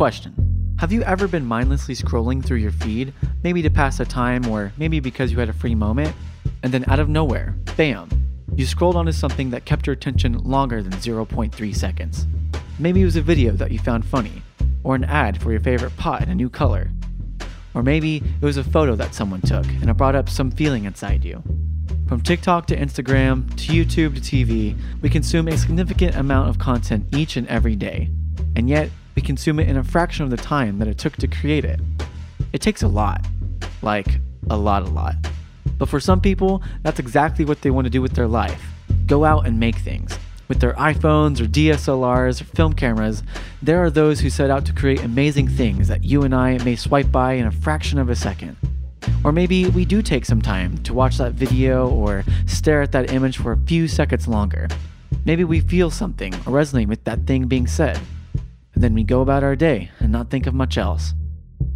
Question Have you ever been mindlessly scrolling through your feed, maybe to pass the time or maybe because you had a free moment, and then out of nowhere, bam, you scrolled onto something that kept your attention longer than 0.3 seconds? Maybe it was a video that you found funny, or an ad for your favorite pot in a new color. Or maybe it was a photo that someone took and it brought up some feeling inside you. From TikTok to Instagram to YouTube to TV, we consume a significant amount of content each and every day. And yet, we consume it in a fraction of the time that it took to create it. It takes a lot. Like, a lot, a lot. But for some people, that's exactly what they want to do with their life go out and make things. With their iPhones or DSLRs or film cameras, there are those who set out to create amazing things that you and I may swipe by in a fraction of a second. Or maybe we do take some time to watch that video or stare at that image for a few seconds longer. Maybe we feel something or resonate with that thing being said. Then we go about our day and not think of much else.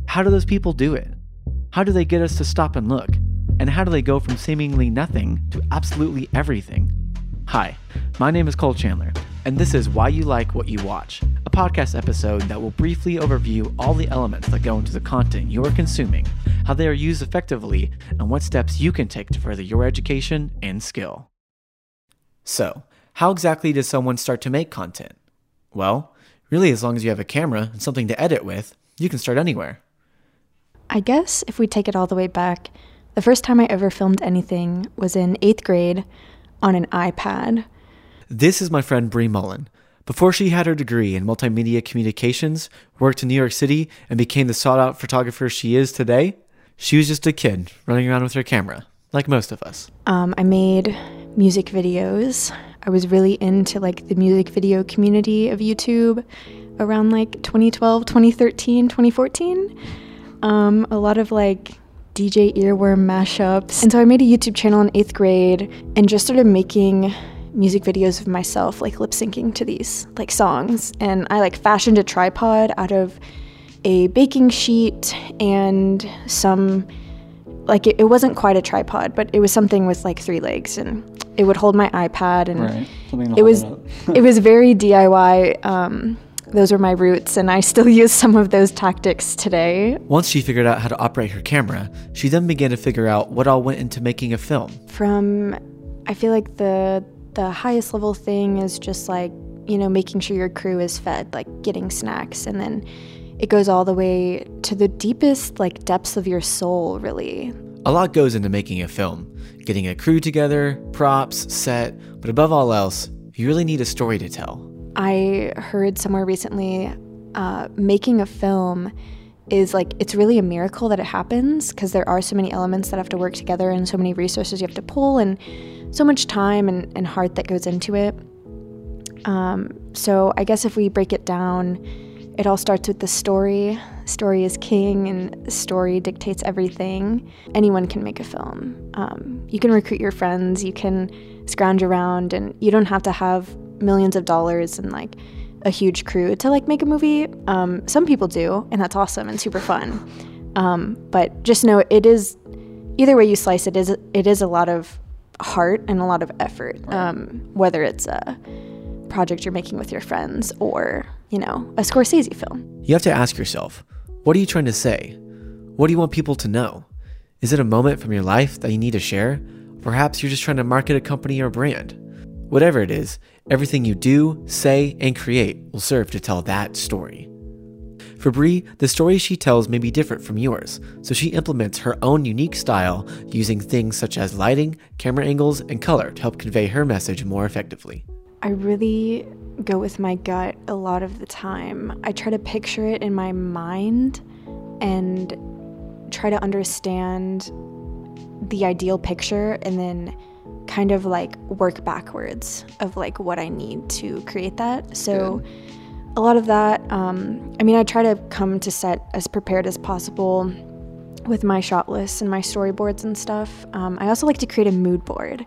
How do those people do it? How do they get us to stop and look? And how do they go from seemingly nothing to absolutely everything? Hi, my name is Cole Chandler, and this is Why You Like What You Watch, a podcast episode that will briefly overview all the elements that go into the content you are consuming, how they are used effectively, and what steps you can take to further your education and skill. So, how exactly does someone start to make content? Well, really, as long as you have a camera and something to edit with, you can start anywhere. I guess if we take it all the way back, the first time I ever filmed anything was in eighth grade on an iPad. This is my friend Brie Mullen. Before she had her degree in multimedia communications, worked in New York City, and became the sought out photographer she is today, she was just a kid running around with her camera, like most of us. Um, I made music videos. I was really into like the music video community of YouTube around like 2012, 2013, 2014. Um, a lot of like DJ earworm mashups. And so I made a YouTube channel in eighth grade and just started making music videos of myself, like lip syncing to these like songs. And I like fashioned a tripod out of a baking sheet and some like it, it wasn't quite a tripod, but it was something with like three legs and it would hold my iPad and right. it was it was very DIY. Um, those were my roots, and I still use some of those tactics today. Once she figured out how to operate her camera, she then began to figure out what all went into making a film. From, I feel like the the highest level thing is just like you know making sure your crew is fed, like getting snacks, and then it goes all the way to the deepest like depths of your soul, really. A lot goes into making a film getting a crew together, props, set, but above all else, you really need a story to tell. I heard somewhere recently uh, making a film is like it's really a miracle that it happens because there are so many elements that have to work together and so many resources you have to pull and so much time and, and heart that goes into it. Um, so I guess if we break it down, it all starts with the story. Story is king, and story dictates everything. Anyone can make a film. Um, you can recruit your friends, you can scrounge around, and you don't have to have millions of dollars and like a huge crew to like make a movie. Um, some people do, and that's awesome and super fun. Um, but just know it is either way you slice it is it is a lot of heart and a lot of effort. Um, whether it's a project you're making with your friends or you know a Scorsese film. You have to ask yourself, what are you trying to say? What do you want people to know? Is it a moment from your life that you need to share? Perhaps you're just trying to market a company or brand. Whatever it is, everything you do, say, and create will serve to tell that story. For Brie, the stories she tells may be different from yours, so she implements her own unique style using things such as lighting, camera angles, and color to help convey her message more effectively. I really go with my gut a lot of the time. I try to picture it in my mind and try to understand the ideal picture and then kind of like work backwards of like what I need to create that. So Good. a lot of that, um, I mean, I try to come to set as prepared as possible with my shot lists and my storyboards and stuff. Um, I also like to create a mood board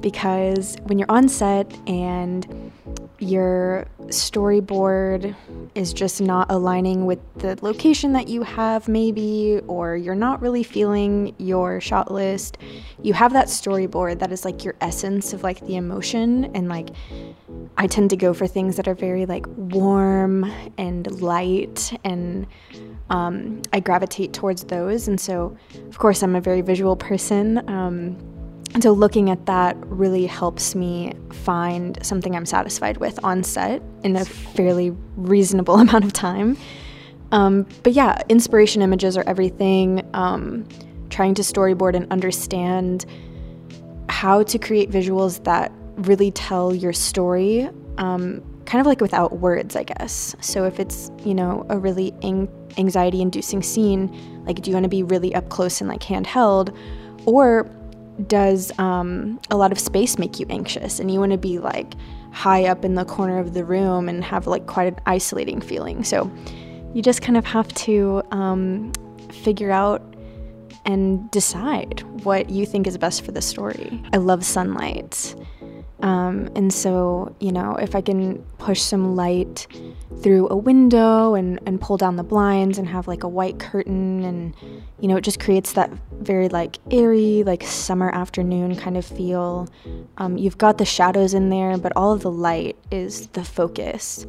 because when you're on set and your storyboard is just not aligning with the location that you have, maybe, or you're not really feeling your shot list, you have that storyboard that is like your essence of like the emotion and like I tend to go for things that are very like warm and light, and um, I gravitate towards those. And so, of course, I'm a very visual person. Um, and so, looking at that really helps me find something I'm satisfied with on set in a fairly reasonable amount of time. Um, but yeah, inspiration images are everything. Um, trying to storyboard and understand how to create visuals that really tell your story, um, kind of like without words, I guess. So if it's, you know, a really ang- anxiety inducing scene, like do you want to be really up close and like handheld? Or does um, a lot of space make you anxious and you want to be like high up in the corner of the room and have like quite an isolating feeling? So you just kind of have to um, figure out and decide what you think is best for the story. I love sunlight. Um, and so, you know, if I can push some light through a window and, and pull down the blinds and have like a white curtain, and, you know, it just creates that very like airy, like summer afternoon kind of feel. Um, you've got the shadows in there, but all of the light is the focus.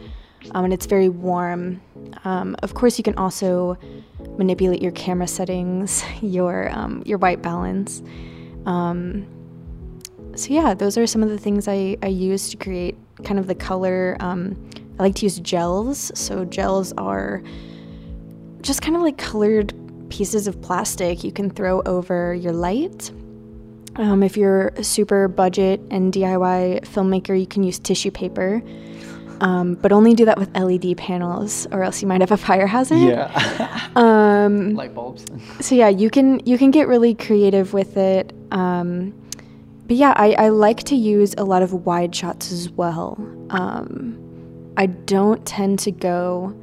Um, and it's very warm. Um, of course, you can also manipulate your camera settings, your um, your white balance. Um, so yeah, those are some of the things I, I use to create kind of the color. Um, I like to use gels. So gels are just kind of like colored pieces of plastic you can throw over your light. Um, if you're a super budget and DIY filmmaker, you can use tissue paper. Um, but only do that with LED panels, or else you might have a fire hazard. Yeah. Um, Light bulbs. so yeah, you can you can get really creative with it. Um, but yeah, I, I like to use a lot of wide shots as well. Um, I don't tend to go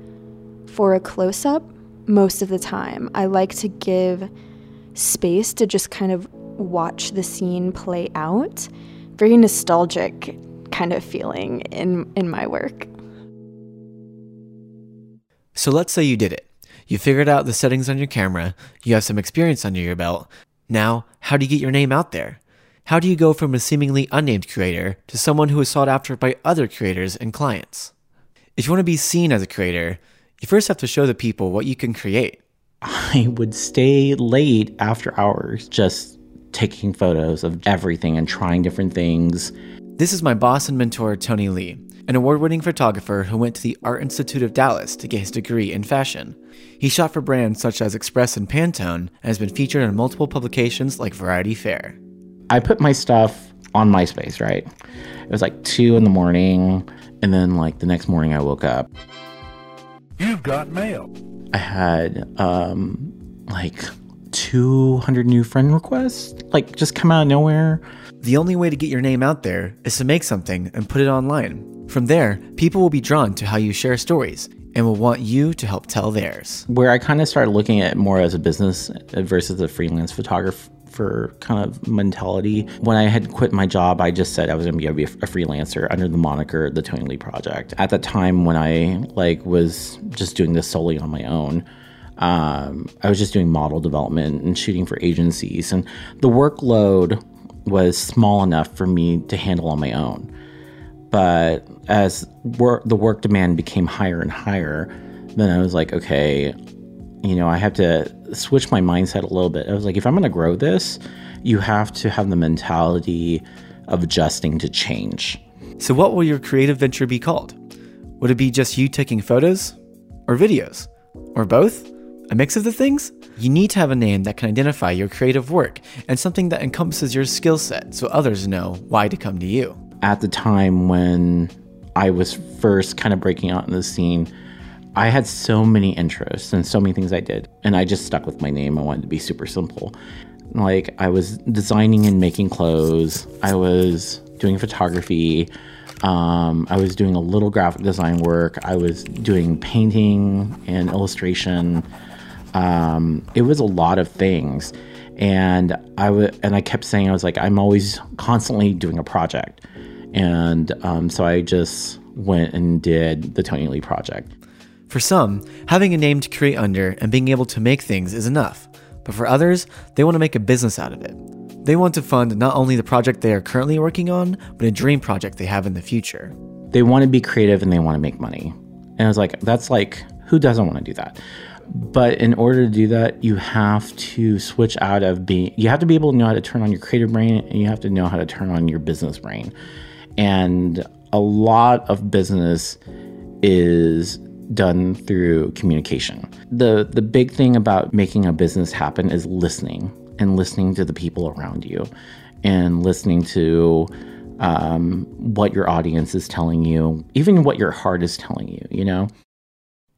for a close up most of the time. I like to give space to just kind of watch the scene play out. Very nostalgic kind of feeling in in my work. So let's say you did it. You figured out the settings on your camera, you have some experience under your belt. Now, how do you get your name out there? How do you go from a seemingly unnamed creator to someone who is sought after by other creators and clients? If you want to be seen as a creator, you first have to show the people what you can create. I would stay late after hours just taking photos of everything and trying different things. This is my boss and mentor, Tony Lee, an award winning photographer who went to the Art Institute of Dallas to get his degree in fashion. He shot for brands such as Express and Pantone and has been featured in multiple publications like Vanity Fair. I put my stuff on MySpace, right? It was like two in the morning, and then like the next morning I woke up. You've got mail. I had um like 200 new friend requests, like just come out of nowhere. The only way to get your name out there is to make something and put it online. From there, people will be drawn to how you share stories and will want you to help tell theirs. Where I kind of started looking at it more as a business versus a freelance photographer kind of mentality. When I had quit my job, I just said I was going to be a, a freelancer under the moniker the Tony Lee Project. At the time when I like was just doing this solely on my own, um, I was just doing model development and shooting for agencies, and the workload was small enough for me to handle on my own. But as work, the work demand became higher and higher, then I was like, okay, you know, I have to switch my mindset a little bit. I was like, if I'm going to grow this, you have to have the mentality of adjusting to change. So, what will your creative venture be called? Would it be just you taking photos? Or videos? Or both? A mix of the things? You need to have a name that can identify your creative work and something that encompasses your skill set so others know why to come to you. At the time when I was first kind of breaking out in the scene, I had so many interests and so many things I did, and I just stuck with my name. I wanted to be super simple. Like, I was designing and making clothes, I was doing photography, um, I was doing a little graphic design work, I was doing painting and illustration. Um, it was a lot of things. And I would, and I kept saying, I was like, I'm always constantly doing a project. And um, so I just went and did the Tony Lee project. For some, having a name to create under and being able to make things is enough. But for others, they want to make a business out of it. They want to fund not only the project they are currently working on, but a dream project they have in the future. they want to be creative and they want to make money. And I was like, that's like, who doesn't want to do that? But in order to do that, you have to switch out of being, you have to be able to know how to turn on your creative brain and you have to know how to turn on your business brain. And a lot of business is done through communication. The the big thing about making a business happen is listening and listening to the people around you and listening to um, what your audience is telling you, even what your heart is telling you, you know?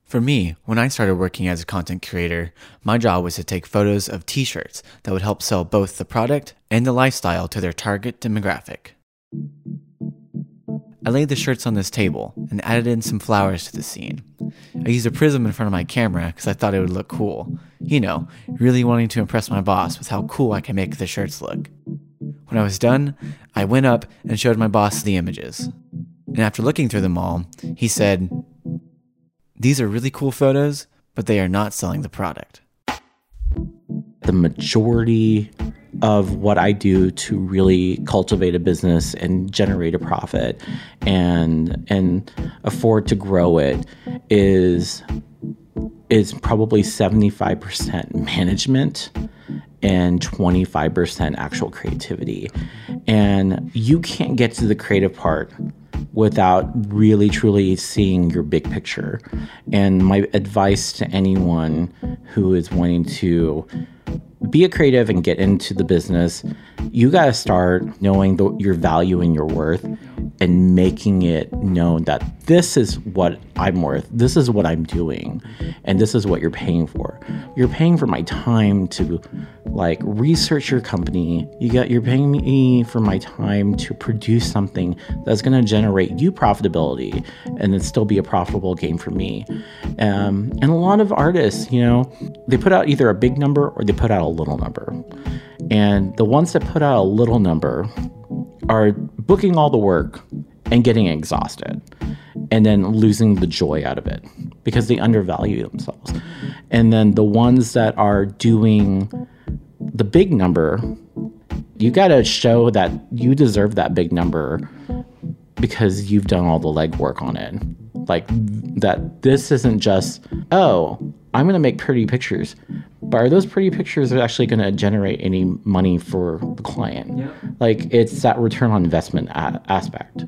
For me, when I started working as a content creator, my job was to take photos of t shirts that would help sell both the product and the lifestyle to their target demographic. I laid the shirts on this table and added in some flowers to the scene. I used a prism in front of my camera because I thought it would look cool. You know, really wanting to impress my boss with how cool I can make the shirts look. When I was done, I went up and showed my boss the images. And after looking through them all, he said, These are really cool photos, but they are not selling the product. The majority of what I do to really cultivate a business and generate a profit and and afford to grow it is is probably 75% management and 25% actual creativity. And you can't get to the creative part without really truly seeing your big picture. And my advice to anyone who is wanting to be a creative and get into the business, you got to start knowing the, your value and your worth and making it known that this is what I'm worth. This is what I'm doing. And this is what you're paying for. You're paying for my time to like research your company. You got you're paying me for my time to produce something that's going to generate you profitability and then still be a profitable game for me. Um, and a lot of artists, you know, they put out either a big number or they put out a little number. And the ones that put out a little number are booking all the work and getting exhausted and then losing the joy out of it because they undervalue themselves. And then the ones that are doing the big number, you got to show that you deserve that big number because you've done all the legwork on it. Like that this isn't just, oh, I'm going to make pretty pictures. But are those pretty pictures actually going to generate any money for the client? Yeah. Like it's that return on investment a- aspect.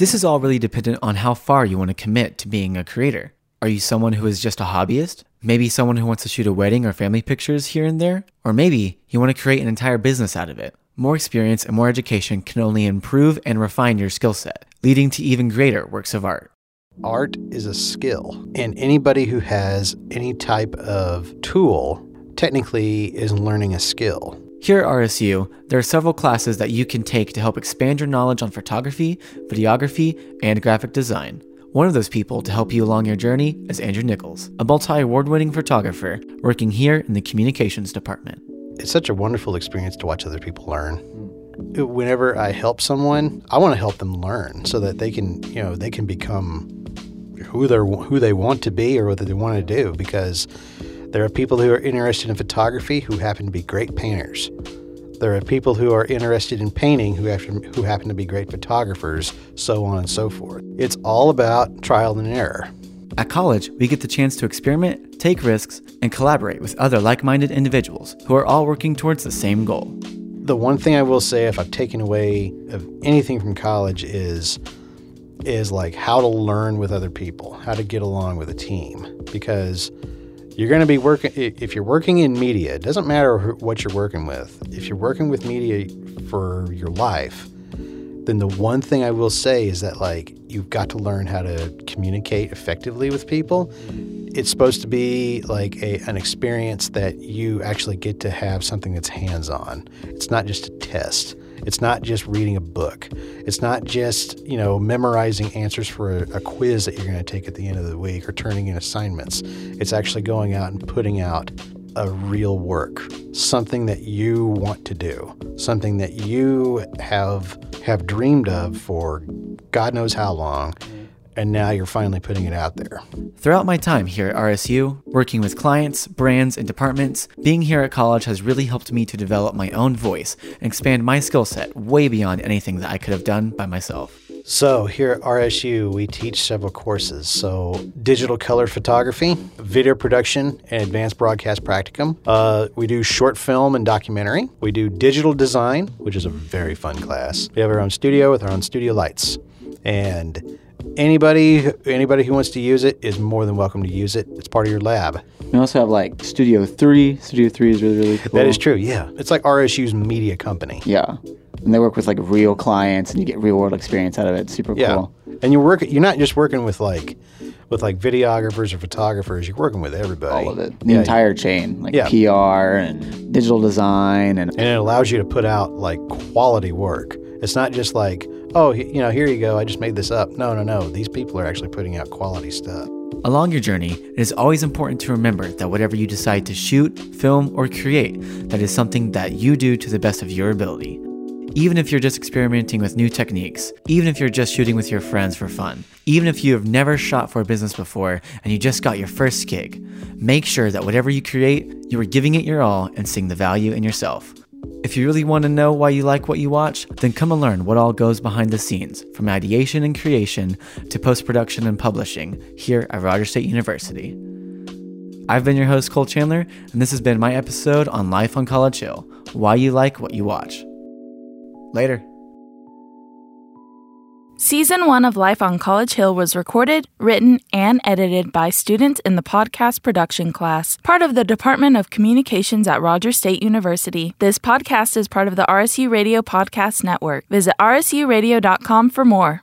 This is all really dependent on how far you want to commit to being a creator. Are you someone who is just a hobbyist? Maybe someone who wants to shoot a wedding or family pictures here and there? Or maybe you want to create an entire business out of it. More experience and more education can only improve and refine your skill set, leading to even greater works of art. Art is a skill, and anybody who has any type of tool technically is learning a skill. Here at RSU, there are several classes that you can take to help expand your knowledge on photography, videography, and graphic design. One of those people to help you along your journey is Andrew Nichols, a multi award winning photographer working here in the communications department. It's such a wonderful experience to watch other people learn. Whenever I help someone, I want to help them learn so that they can, you know, they can become who they who they want to be or what they want to do because there are people who are interested in photography who happen to be great painters. There are people who are interested in painting who happen, who happen to be great photographers, so on and so forth. It's all about trial and error. At college, we get the chance to experiment, take risks, and collaborate with other like minded individuals who are all working towards the same goal. The one thing I will say, if I've taken away of anything from college, is is like how to learn with other people, how to get along with a team. Because you're going to be working, if you're working in media, it doesn't matter what you're working with. If you're working with media for your life, then the one thing I will say is that, like, you've got to learn how to communicate effectively with people. It's supposed to be like a, an experience that you actually get to have something that's hands on. It's not just a test. It's not just reading a book. It's not just, you know, memorizing answers for a, a quiz that you're going to take at the end of the week or turning in assignments. It's actually going out and putting out a real work, something that you want to do, something that you have have dreamed of for God knows how long and now you're finally putting it out there. Throughout my time here at RSU, working with clients, brands, and departments, being here at college has really helped me to develop my own voice and expand my skill set way beyond anything that I could have done by myself. So, here at RSU, we teach several courses. So, digital color photography, video production, and advanced broadcast practicum. Uh, we do short film and documentary. We do digital design, which is a very fun class. We have our own studio with our own studio lights. And anybody anybody who wants to use it is more than welcome to use it. It's part of your lab. We also have like Studio 3. Studio 3 is really, really cool. That is true. Yeah. It's like RSU's media company. Yeah. And they work with like real clients and you get real world experience out of it. Super Yeah. cool. And you're working you're not just working with like with like videographers or photographers, you're working with everybody. All of it. The Yeah. entire chain, like Yeah. PR and digital design and and it allows you to put out like quality work. It's not just like, oh, you know, here you go, I just made this up. No, no, no. These people are actually putting out quality stuff. Along your journey, it is always important to remember that whatever you decide to shoot, film, or create, that is something that you do to the best of your ability. Even if you're just experimenting with new techniques, even if you're just shooting with your friends for fun, even if you have never shot for a business before and you just got your first gig, make sure that whatever you create, you are giving it your all and seeing the value in yourself. If you really want to know why you like what you watch, then come and learn what all goes behind the scenes, from ideation and creation to post production and publishing, here at Rogers State University. I've been your host, Cole Chandler, and this has been my episode on Life on College Hill Why You Like What You Watch. Later. Season 1 of Life on College Hill was recorded, written, and edited by students in the podcast production class, part of the Department of Communications at Rogers State University. This podcast is part of the RSU Radio Podcast Network. Visit rsuradio.com for more.